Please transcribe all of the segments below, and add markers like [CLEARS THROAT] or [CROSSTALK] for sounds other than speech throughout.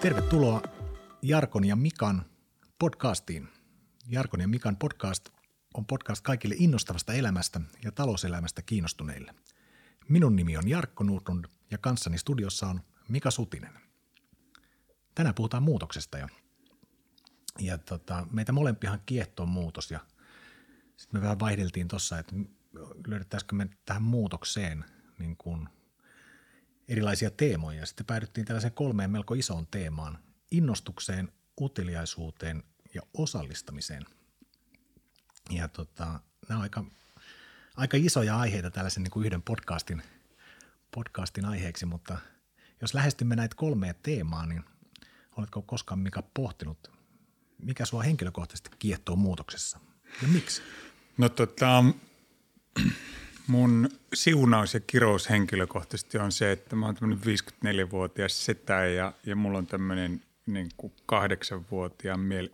Tervetuloa Jarkon ja Mikan podcastiin. Jarkon ja Mikan podcast on podcast kaikille innostavasta elämästä ja talouselämästä kiinnostuneille. Minun nimi on Jarkko Nordlund ja kanssani studiossa on Mika Sutinen. Tänään puhutaan muutoksesta ja, ja tota, meitä molempihan kiehtoo muutos ja sitten me vähän vaihdeltiin tuossa, että löydettäisikö me tähän muutokseen niin kuin erilaisia teemoja. Sitten päädyttiin tällaiseen kolmeen melko isoon teemaan, innostukseen, uteliaisuuteen ja osallistamiseen. Ja tota, nämä on aika, aika isoja aiheita tällaisen niin kuin yhden podcastin, podcastin aiheeksi, mutta jos lähestymme näitä kolmea teemaa, niin oletko koskaan Mika pohtinut, mikä sua henkilökohtaisesti kiehtoo muutoksessa ja miksi? No tota, mun siunaus ja kirous henkilökohtaisesti on se, että mä oon tämmöinen 54-vuotias setä ja, ja mulla on tämmöinen niin kuin kahdeksanvuotiaan miel,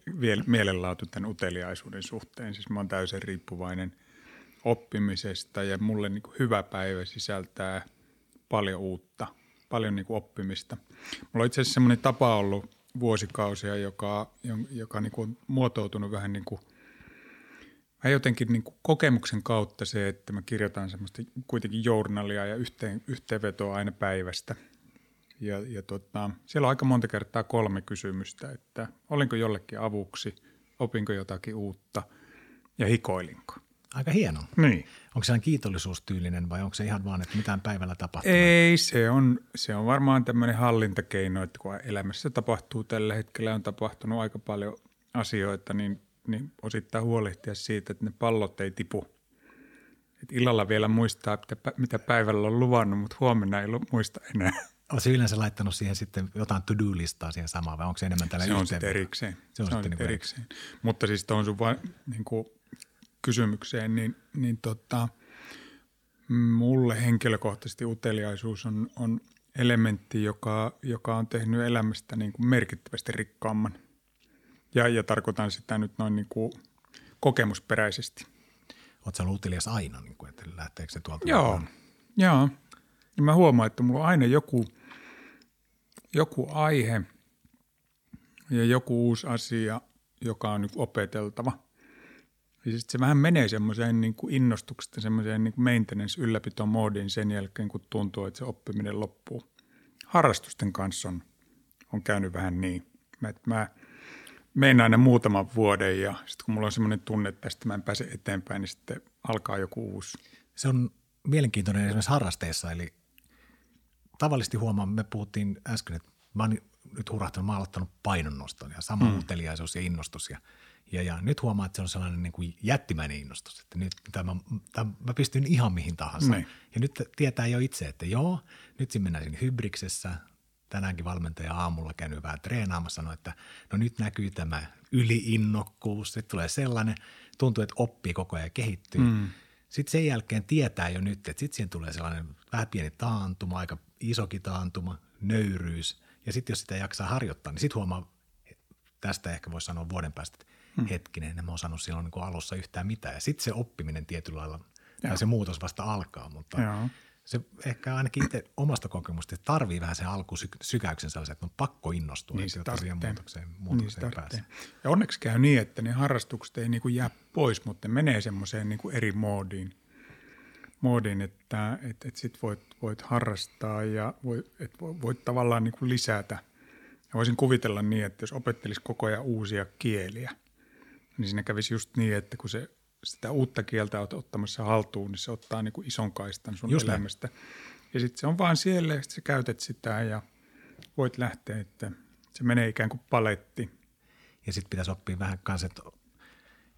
mielenlaatu tämän uteliaisuuden suhteen. Siis mä oon täysin riippuvainen oppimisesta ja mulle niin kuin hyvä päivä sisältää paljon uutta, paljon niin kuin oppimista. Mulla on itse asiassa semmoinen tapa ollut vuosikausia, joka, joka niin kuin on muotoutunut vähän niin kuin – mä jotenkin niin kuin kokemuksen kautta se, että mä kirjoitan semmoista kuitenkin journalia ja yhteen, yhteenvetoa aina päivästä. Ja, ja tota, siellä on aika monta kertaa kolme kysymystä, että olinko jollekin avuksi, opinko jotakin uutta ja hikoilinko. Aika hieno. Niin. Onko se kiitollisuustyylinen vai onko se ihan vaan, että mitään päivällä tapahtuu? Ei, se on, se on varmaan tämmöinen hallintakeino, että kun elämässä tapahtuu tällä hetkellä, on tapahtunut aika paljon asioita, niin niin osittain huolehtia siitä, että ne pallot ei tipu. Et illalla vielä muistaa, mitä päivällä on luvannut, mutta huomenna ei muista enää. Oletko yleensä laittanut siihen sitten jotain to-do-listaa siihen samaan vai onko se enemmän tällä Se on sitten erikseen. Se on, se on sitten niin erikseen. Mutta siis tuohon sun va- niin kuin kysymykseen, niin, niin tota, mulle henkilökohtaisesti uteliaisuus on, on elementti, joka, joka on tehnyt elämästä niin kuin merkittävästi rikkaamman – ja, ja tarkoitan sitä nyt noin niin kuin kokemusperäisesti. Oletko ollut utelias aina, niin kuin, että lähteekö se tuolta? Joo, mukaan? joo. Ja mä huomaan, että mulla on aina joku, joku aihe ja joku uusi asia, joka on nyt opeteltava. Ja sitten se vähän menee semmoiseen niin kuin innostuksesta, semmoiseen niin kuin maintenance-ylläpitomoodiin sen jälkeen, kun tuntuu, että se oppiminen loppuu. Harrastusten kanssa on, on käynyt vähän niin. Mä, mä – meinaan ne muutaman vuoden ja sitten kun mulla on semmoinen tunne, että tästä mä en pääse eteenpäin, niin sitten alkaa joku uusi. Se on mielenkiintoinen esimerkiksi harrasteissa, eli tavallisesti huomaan, me puhuttiin äsken, että mä oon nyt hurahtanut, mä oon aloittanut painonnoston ja sama mm. uteliaisuus ja innostus ja, ja, ja nyt huomaan, että se on sellainen niin kuin jättimäinen innostus, että nyt tämä, tämä, mä pystyn ihan mihin tahansa. Niin. Ja nyt tietää jo itse, että joo, nyt siinä mennään siinä hybriksessä, tänäänkin valmentaja aamulla käynyt vähän treenaamassa, sanoi, että no nyt näkyy tämä yliinnokkuus, sitten tulee sellainen, tuntuu, että oppii koko ajan ja kehittyy. Mm. Sitten sen jälkeen tietää jo nyt, että sitten siihen tulee sellainen vähän pieni taantuma, aika isokin taantuma, nöyryys. Ja sitten jos sitä jaksaa harjoittaa, niin sitten huomaa, tästä ehkä voisi sanoa vuoden päästä, että mm. hetkinen, en mä osannut silloin niin alussa yhtään mitään. Ja sitten se oppiminen tietyllä lailla, tai se muutos vasta alkaa, mutta Joo se ehkä ainakin itse omasta kokemusta tarvii vähän sen alkusykäyksen sellaisen, että on pakko innostua, niin jotta siihen muutokseen, muutokseen niin pääsee. Ja onneksi käy niin, että ne harrastukset ei niin kuin jää pois, mutta ne menee semmoiseen niin kuin eri moodiin, moodiin että et, et sit voit, voit harrastaa ja voit, et voit tavallaan niin kuin lisätä. Ja voisin kuvitella niin, että jos opettelisi koko ajan uusia kieliä, niin siinä kävisi just niin, että kun se sitä uutta kieltä olet ottamassa haltuun, niin se ottaa niin kuin ison kaistan sun Just elämästä. Näin. Ja sitten se on vaan siellä, ja sä käytät sitä ja voit lähteä, että se menee ikään kuin paletti. Ja sitten pitäisi oppia vähän kanssa, että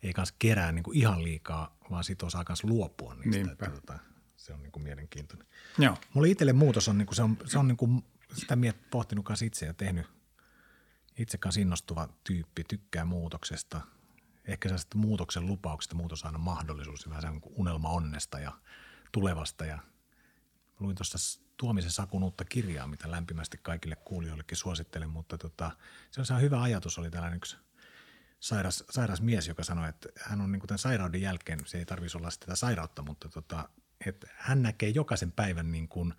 ei kanssa kerää niin kuin ihan liikaa, vaan sitten osaa myös luopua niistä. Niinpä. Että, tota, se on niin kuin mielenkiintoinen. Joo. Mulle itselle muutos on, niin kuin, se on, se on niin kuin, sitä miet, pohtinut kanssa itse ja tehnyt itse kanssa innostuva tyyppi, tykkää muutoksesta – ehkä sellaista muutoksen lupauksesta, muutos on aina mahdollisuus, vähän se unelma onnesta ja tulevasta. Ja luin tuossa Tuomisen Sakun uutta kirjaa, mitä lämpimästi kaikille kuulijoillekin suosittelen, mutta tota, se on hyvä ajatus, oli tällainen yksi sairas, sairas mies, joka sanoi, että hän on niin kuin tämän sairauden jälkeen, se ei tarvitsisi olla sitä sairautta, mutta tota, että hän näkee jokaisen päivän niin kuin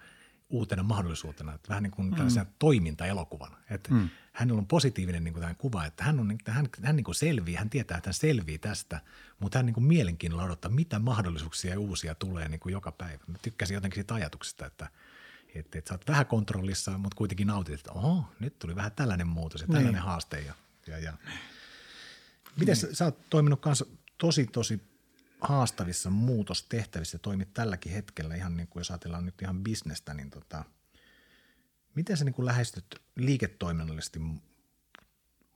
uutena mahdollisuutena, että vähän niin kuin tällaisena mm. toimintaelokuvana. Että mm. hänellä on positiivinen niin kuin kuva, että hän, on, että hän, hän niin kuin selvii, hän tietää, että hän selvii tästä, mutta hän niin kuin mielenkiinnolla odottaa, mitä mahdollisuuksia ja uusia tulee niin kuin joka päivä. Mä tykkäsin jotenkin siitä ajatuksesta, että, että, että sä oot vähän kontrollissa, mutta kuitenkin nautit, että oho, nyt tuli vähän tällainen muutos ja tällainen niin. haaste. Ja, ja, ja. Miten niin. sä, sä oot toiminut kanssa tosi, tosi haastavissa muutostehtävissä toimit tälläkin hetkellä ihan niin kuin jos ajatellaan nyt ihan bisnestä, niin tota, miten sä niin kuin lähestyt liiketoiminnallisesti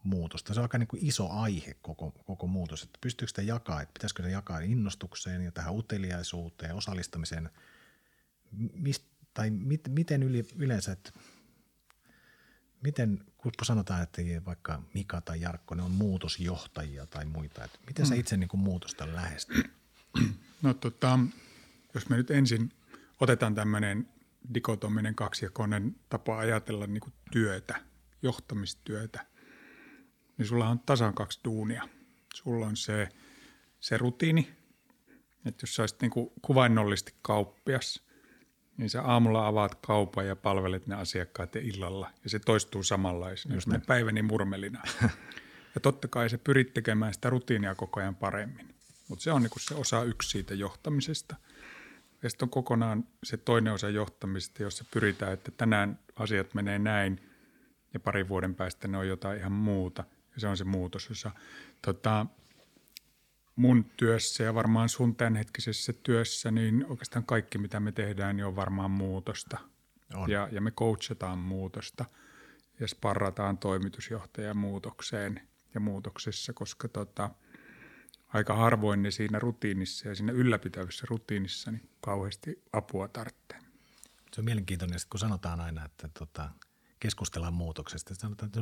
muutosta? Se on aika niin kuin iso aihe koko, koko muutos, että pystyykö sitä jakaa, että pitäisikö se jakaa innostukseen ja tähän uteliaisuuteen, osallistamiseen, Mist, tai mit, miten yli, yleensä, että miten, kun sanotaan, että vaikka Mika tai Jarkko, ne on muutosjohtajia tai muita, että miten sä mm. itse niin kuin muutosta lähestyt? [CLEARS THROAT] No tota, jos me nyt ensin otetaan tämmöinen dikotominen kaksijakoinen tapa ajatella niin kuin työtä, johtamistyötä, niin sulla on tasan kaksi duunia. Sulla on se, se rutiini, että jos sä olisit niin kuin kuvainnollisesti kauppias, niin sä aamulla avaat kaupan ja palvelet ne asiakkaat ja illalla, ja se toistuu samanlaisena, jos ne päiväni murmelina. [LAUGHS] ja totta kai sä pyrit tekemään sitä rutiinia koko ajan paremmin. Mutta se on niinku se osa yksi siitä johtamisesta. Ja sitten on kokonaan se toinen osa johtamisesta, jossa pyritään, että tänään asiat menee näin ja parin vuoden päästä ne on jotain ihan muuta. Ja se on se muutos, jossa tota, mun työssä ja varmaan sun tämänhetkisessä työssä, niin oikeastaan kaikki mitä me tehdään, niin on varmaan muutosta. On. Ja, ja me coachataan muutosta ja sparrataan toimitusjohtajan muutokseen ja muutoksessa, koska tota – aika harvoin ne siinä rutiinissa ja siinä ylläpitävässä rutiinissa niin kauheasti apua tarvitsee. Se on mielenkiintoinen, kun sanotaan aina, että tota, keskustellaan muutoksesta. Sanotaan, että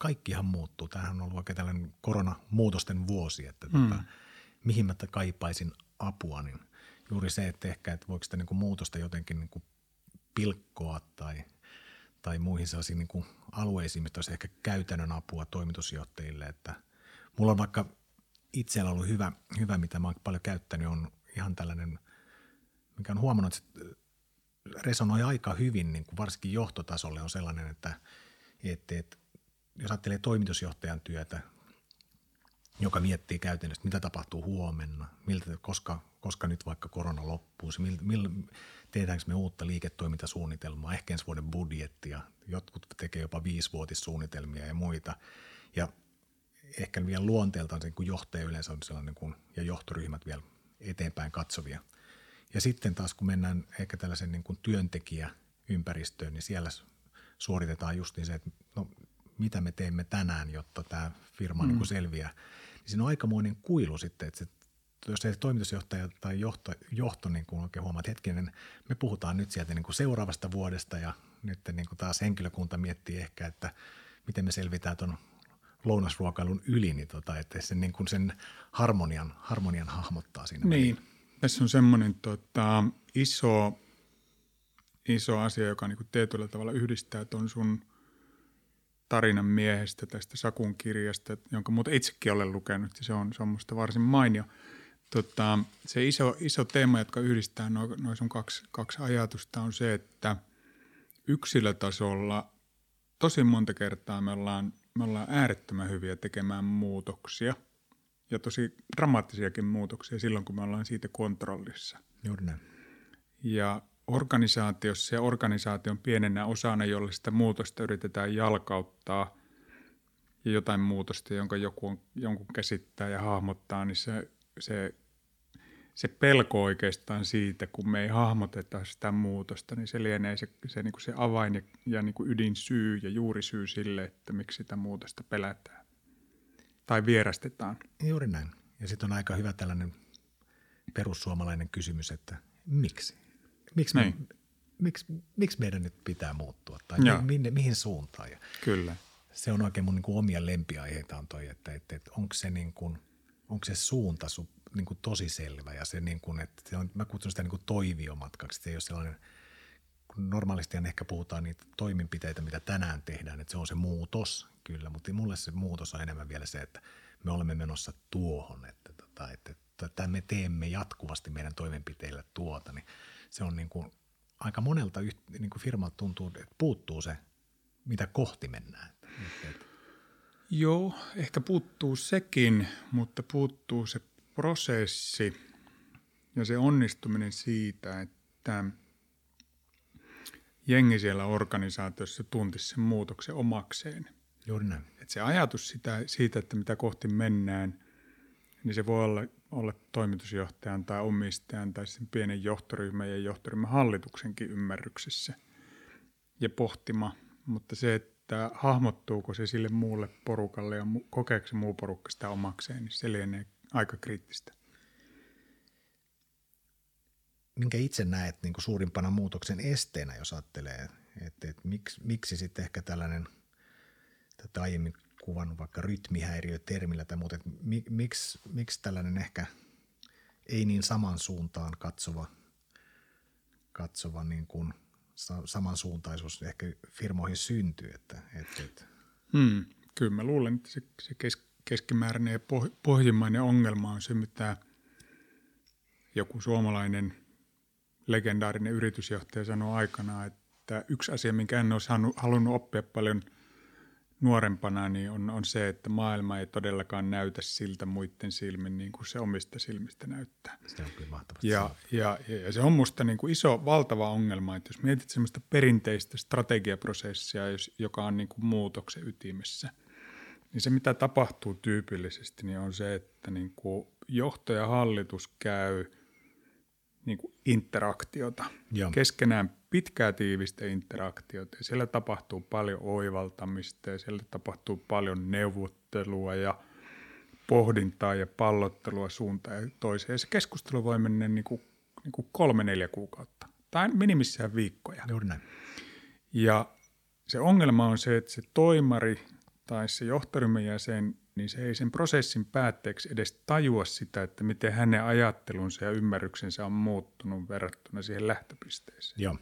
kaikkihan muuttuu. Tämähän on ollut oikein tällainen koronamuutosten vuosi, että tota, mm. tota, mihin mä kaipaisin apua, niin juuri se, että ehkä, että voiko sitä niin kuin muutosta jotenkin niin kuin pilkkoa tai, tai muihin sellaisiin niin kuin alueisiin, mistä olisi ehkä käytännön apua toimitusjohtajille. Että mulla on vaikka – itsellä ollut hyvä, hyvä, mitä mä oon paljon käyttänyt, on ihan tällainen, mikä on huomannut, että resonoi aika hyvin, niin kuin varsinkin johtotasolle on sellainen, että, että, että jos ajattelee toimitusjohtajan työtä, joka miettii käytännössä, mitä tapahtuu huomenna, miltä, koska, koska nyt vaikka korona loppuu, mil, mil, tehdäänkö me uutta liiketoimintasuunnitelmaa, ehkä ensi vuoden budjettia, jotkut tekee jopa viisivuotissuunnitelmia ja muita. Ja ehkä vielä luonteeltaan se kun johtaja yleensä on sellainen kuin, ja johtoryhmät vielä eteenpäin katsovia. Ja sitten taas kun mennään ehkä tällaisen niin kuin työntekijäympäristöön, niin siellä suoritetaan just niin se, että no, mitä me teemme tänään, jotta tämä firma mm. niin kuin selviää. Niin siinä on aikamoinen kuilu sitten, että se, jos ei toimitusjohtaja tai johto, johto niin kuin oikein huomaa, että hetkinen, me puhutaan nyt sieltä niin kuin seuraavasta vuodesta ja nyt niin kuin taas henkilökunta miettii ehkä, että miten me selvitään tuon lounasruokailun yli, niin tota, että sen, niin kuin sen harmonian, harmonian hahmottaa siinä. Niin, tässä on semmoinen tota, iso, iso asia, joka niin kuin tietyllä tavalla yhdistää tuon sun tarinan miehestä tästä Sakun kirjasta, jonka muuten itsekin olen lukenut ja se on, se on musta varsin mainio. Tota, se iso, iso teema, joka yhdistää noin noi sun kaksi, kaksi ajatusta on se, että yksilötasolla tosi monta kertaa me ollaan me ollaan äärettömän hyviä tekemään muutoksia ja tosi dramaattisiakin muutoksia silloin, kun me ollaan siitä kontrollissa. Juuri näin. Ja organisaatiossa ja organisaation pienenä osana, jolle sitä muutosta yritetään jalkauttaa ja jotain muutosta, jonka joku on, jonkun käsittää ja hahmottaa, niin se, se se pelko oikeastaan siitä, kun me ei hahmoteta sitä muutosta, niin se lienee se, se, niin kuin se avain ja, ja niin kuin ydinsyy ja juurisyy sille, että miksi sitä muutosta pelätään tai vierastetaan. Juuri näin. Ja sitten on aika hyvä tällainen perussuomalainen kysymys, että miksi? Miksi, me, niin. miksi, miksi meidän nyt pitää muuttua tai mi, minne, mihin suuntaan? Ja Kyllä. Se on oikein mun niin kuin omia lempiaiheita on toi, että, että, että onko se, niin kuin, onko se suunta sun niin kuin tosi selvä ja se, niin kuin, että se on, mä kutsun sitä niin kuin toiviomatkaksi. Se ei ole sellainen, normaalisti ehkä puhutaan niitä toimenpiteitä, mitä tänään tehdään, että se on se muutos kyllä, mutta mulle se muutos on enemmän vielä se, että me olemme menossa tuohon, että, tota, että, että, että me teemme jatkuvasti meidän toimenpiteillä tuota, niin se on niin kuin aika monelta yht, niin kuin firmalta tuntuu, että puuttuu se, mitä kohti mennään. Joo, ehkä puuttuu sekin, mutta puuttuu se prosessi ja se onnistuminen siitä, että jengi siellä organisaatiossa tuntisi sen muutoksen omakseen. Juuri näin. Et se ajatus sitä, siitä, että mitä kohti mennään, niin se voi olla, olla toimitusjohtajan tai omistajan tai sen pienen johtoryhmän ja johtoryhmän hallituksenkin ymmärryksessä ja pohtima. Mutta se, että hahmottuuko se sille muulle porukalle ja kokeeko se muu porukka sitä omakseen, niin se lienee aika kriittistä. Minkä itse näet niin kuin suurimpana muutoksen esteenä, jos ajattelee, että, että miksi, miksi sitten ehkä tällainen, tätä aiemmin kuvannut vaikka rytmihäiriö termillä tai muuta, että miksi, miksi tällainen ehkä ei niin saman suuntaan katsova, katsova niin kuin samansuuntaisuus ehkä firmoihin syntyy. Että, että, että. Hmm, kyllä mä luulen, että se, se kes, keskimääräinen ja pohjimmainen ongelma on se, mitä joku suomalainen legendaarinen yritysjohtaja sanoi aikanaan, että yksi asia, minkä en olisi halunnut oppia paljon nuorempana, niin on, on se, että maailma ei todellakaan näytä siltä muiden silmin niin kuin se omista silmistä näyttää. Se on kyllä mahtavasti. Ja, ja, ja, ja se on minusta niin kuin iso, valtava ongelma, että jos mietit sellaista perinteistä strategiaprosessia, joka on niin kuin muutoksen ytimessä – niin se, mitä tapahtuu tyypillisesti, niin on se, että niin kuin johto ja hallitus käy niin kuin interaktiota. Joo. Keskenään pitkää tiivistä interaktiota. Ja siellä tapahtuu paljon oivaltamista ja siellä tapahtuu paljon neuvottelua ja pohdintaa ja pallottelua suuntaan ja toiseen. Ja se keskustelu voi mennä niin kuin, niin kuin kolme, neljä kuukautta tai minimissään viikkoja. Juuri näin. Ja se ongelma on se, että se toimari tai se johtoryhmän jäsen, niin se ei sen prosessin päätteeksi edes tajua sitä, että miten hänen ajattelunsa ja ymmärryksensä on muuttunut verrattuna siihen lähtöpisteeseen. Joo.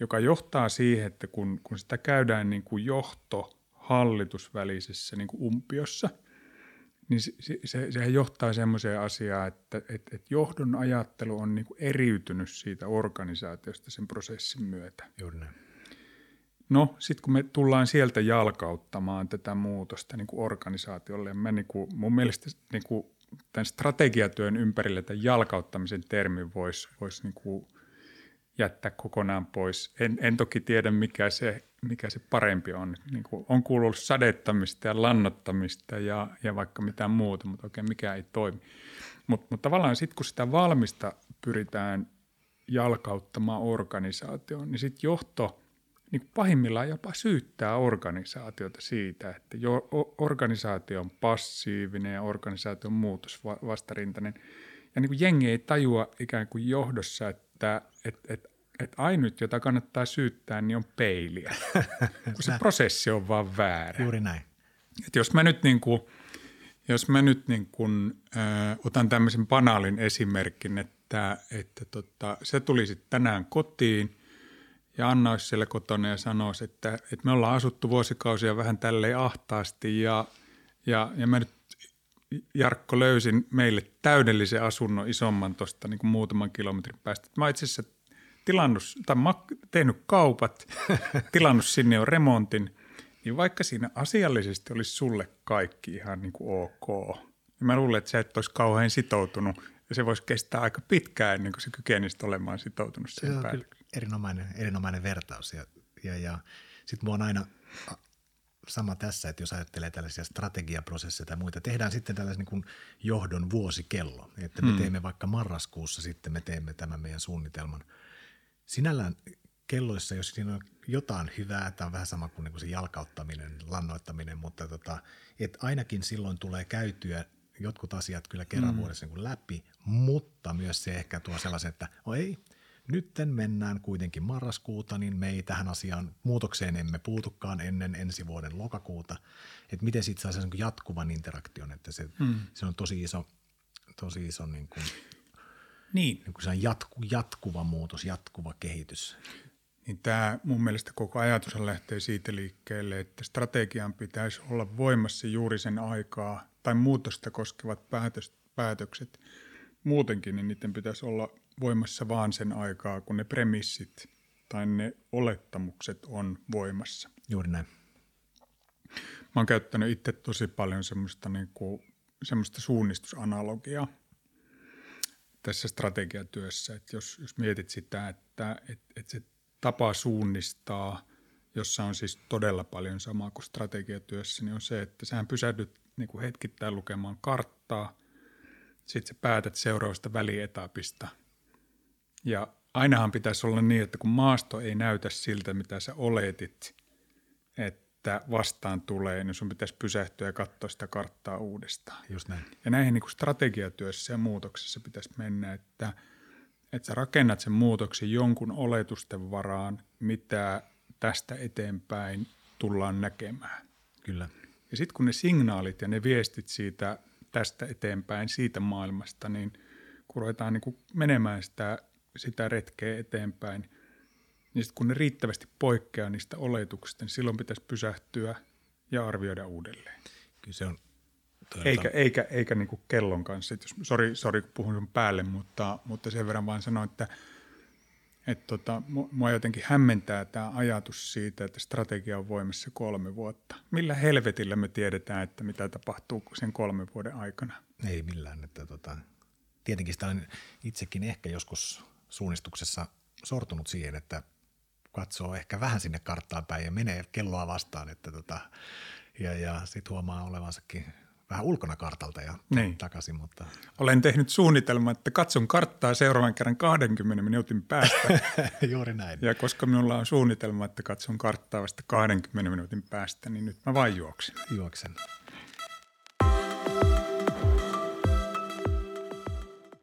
Joka johtaa siihen, että kun, kun sitä käydään niin kuin johto hallitusvälisessä niin kuin umpiossa, niin se, se, sehän johtaa semmoiseen asiaan, että et, et johdon ajattelu on niin kuin eriytynyt siitä organisaatiosta sen prosessin myötä. Juuri näin. No, sitten kun me tullaan sieltä jalkauttamaan tätä muutosta niin kuin organisaatiolle, mä niin kuin, mun mielestä niin kuin tämän strategiatyön ympärille tämän jalkauttamisen termin voisi vois niin kuin jättää kokonaan pois. En, en toki tiedä, mikä se, mikä se parempi on. Niin kuin on kuullut sadettamista ja lannottamista ja, ja vaikka mitään muuta, mutta oikein mikä ei toimi. Mutta mut tavallaan sitten, kun sitä valmista pyritään jalkauttamaan organisaatioon, niin sitten johto – niin pahimmillaan jopa syyttää organisaatiota siitä, että jo, organisaatio on passiivinen ja organisaatio on muutosvastarintainen. Ja niin kuin jengi ei tajua ikään kuin johdossa, että et, et, et ainut, jota kannattaa syyttää, niin on peiliä, [LAUGHS] kun se prosessi on vaan väärä. Juuri näin. Et jos mä nyt, niin kuin, jos mä nyt niin kuin, äh, otan tämmöisen banaalin esimerkin, että, että tota, se tulisi tänään kotiin – ja Anna olisi siellä kotona ja sanoisi, että, että me ollaan asuttu vuosikausia vähän tälleen ahtaasti ja, ja, ja mä nyt Jarkko löysin meille täydellisen asunnon isomman tuosta niin muutaman kilometrin päästä. Mä itse asiassa tilannut, tai mä tehnyt kaupat, [LAUGHS] tilannut sinne jo remontin, niin vaikka siinä asiallisesti olisi sulle kaikki ihan niin kuin ok, niin mä luulen, että sä et olisi kauhean sitoutunut ja se voisi kestää aika pitkään ennen kuin se kykenisit olemaan sitoutunut siihen päätökseen erinomainen, erinomainen vertaus. Ja, ja, ja sitten mua on aina sama tässä, että jos ajattelee tällaisia strategiaprosesseja tai muita, tehdään sitten tällaisen niin kuin johdon vuosikello, että me hmm. teemme vaikka marraskuussa sitten me teemme tämän meidän suunnitelman. Sinällään kelloissa, jos siinä on jotain hyvää, tämä on vähän sama kuin, niin kuin se jalkauttaminen, lannoittaminen, mutta tota, että ainakin silloin tulee käytyä jotkut asiat kyllä kerran mm. vuodessa niin läpi, mutta myös se ehkä tuo sellaisen, että oh ei, Nytten mennään kuitenkin marraskuuta, niin me ei tähän asiaan muutokseen emme puutukaan ennen ensi vuoden lokakuuta. Että miten siitä saa sen jatkuvan interaktion, että se, hmm. se on tosi iso, tosi iso niin kuin, niin. Niin kuin se on jatku, jatkuva muutos, jatkuva kehitys. Niin tämä mun mielestä koko ajatus lähtee siitä liikkeelle, että strategian pitäisi olla voimassa juuri sen aikaa tai muutosta koskevat päätös, päätökset muutenkin, niin niiden pitäisi olla voimassa vaan sen aikaa, kun ne premissit tai ne olettamukset on voimassa. Juuri näin. Mä oon käyttänyt itse tosi paljon semmoista, niin kuin, semmoista suunnistusanalogiaa tässä strategiatyössä. Että jos, jos mietit sitä, että, että, että se tapa suunnistaa, jossa on siis todella paljon samaa kuin strategiatyössä, niin on se, että sähän pysähdyt niin kuin hetkittäin lukemaan karttaa, sitten sä päätät seuraavasta välietapista. Ja ainahan pitäisi olla niin, että kun maasto ei näytä siltä, mitä sä oletit, että vastaan tulee, niin sun pitäisi pysähtyä ja katsoa sitä karttaa uudestaan. Just näin. Ja näihin niin kuin strategiatyössä ja muutoksessa pitäisi mennä, että, että sä rakennat sen muutoksen jonkun oletusten varaan, mitä tästä eteenpäin tullaan näkemään. Kyllä. Ja sitten kun ne signaalit ja ne viestit siitä tästä eteenpäin, siitä maailmasta, niin kun ruvetaan niin kuin menemään sitä, sitä retkeä eteenpäin, niin sitten kun ne riittävästi poikkeaa niistä oletuksista, niin silloin pitäisi pysähtyä ja arvioida uudelleen. Kyllä se on eikä, eikä, eikä niin kuin kellon kanssa. Sori, sori kun puhun sun päälle, mutta, mutta sen verran vaan sanoin, että – että tota, mua jotenkin hämmentää tämä ajatus siitä, että strategia on voimassa kolme vuotta. Millä helvetillä me tiedetään, että mitä tapahtuu sen kolmen vuoden aikana? Ei millään. Että tota, tietenkin sitä on itsekin ehkä joskus suunnistuksessa sortunut siihen, että katsoo ehkä vähän sinne karttaan päin ja menee kelloa vastaan, että tota, ja, ja sitten huomaa olevansakin vähän ulkona kartalta ja niin. takaisin. Mutta... Olen tehnyt suunnitelman, että katson karttaa seuraavan kerran 20 minuutin päästä. [LAUGHS] Juuri näin. Ja koska minulla on suunnitelma, että katson karttaa vasta 20 minuutin päästä, niin nyt mä vain juoksen. Juoksen.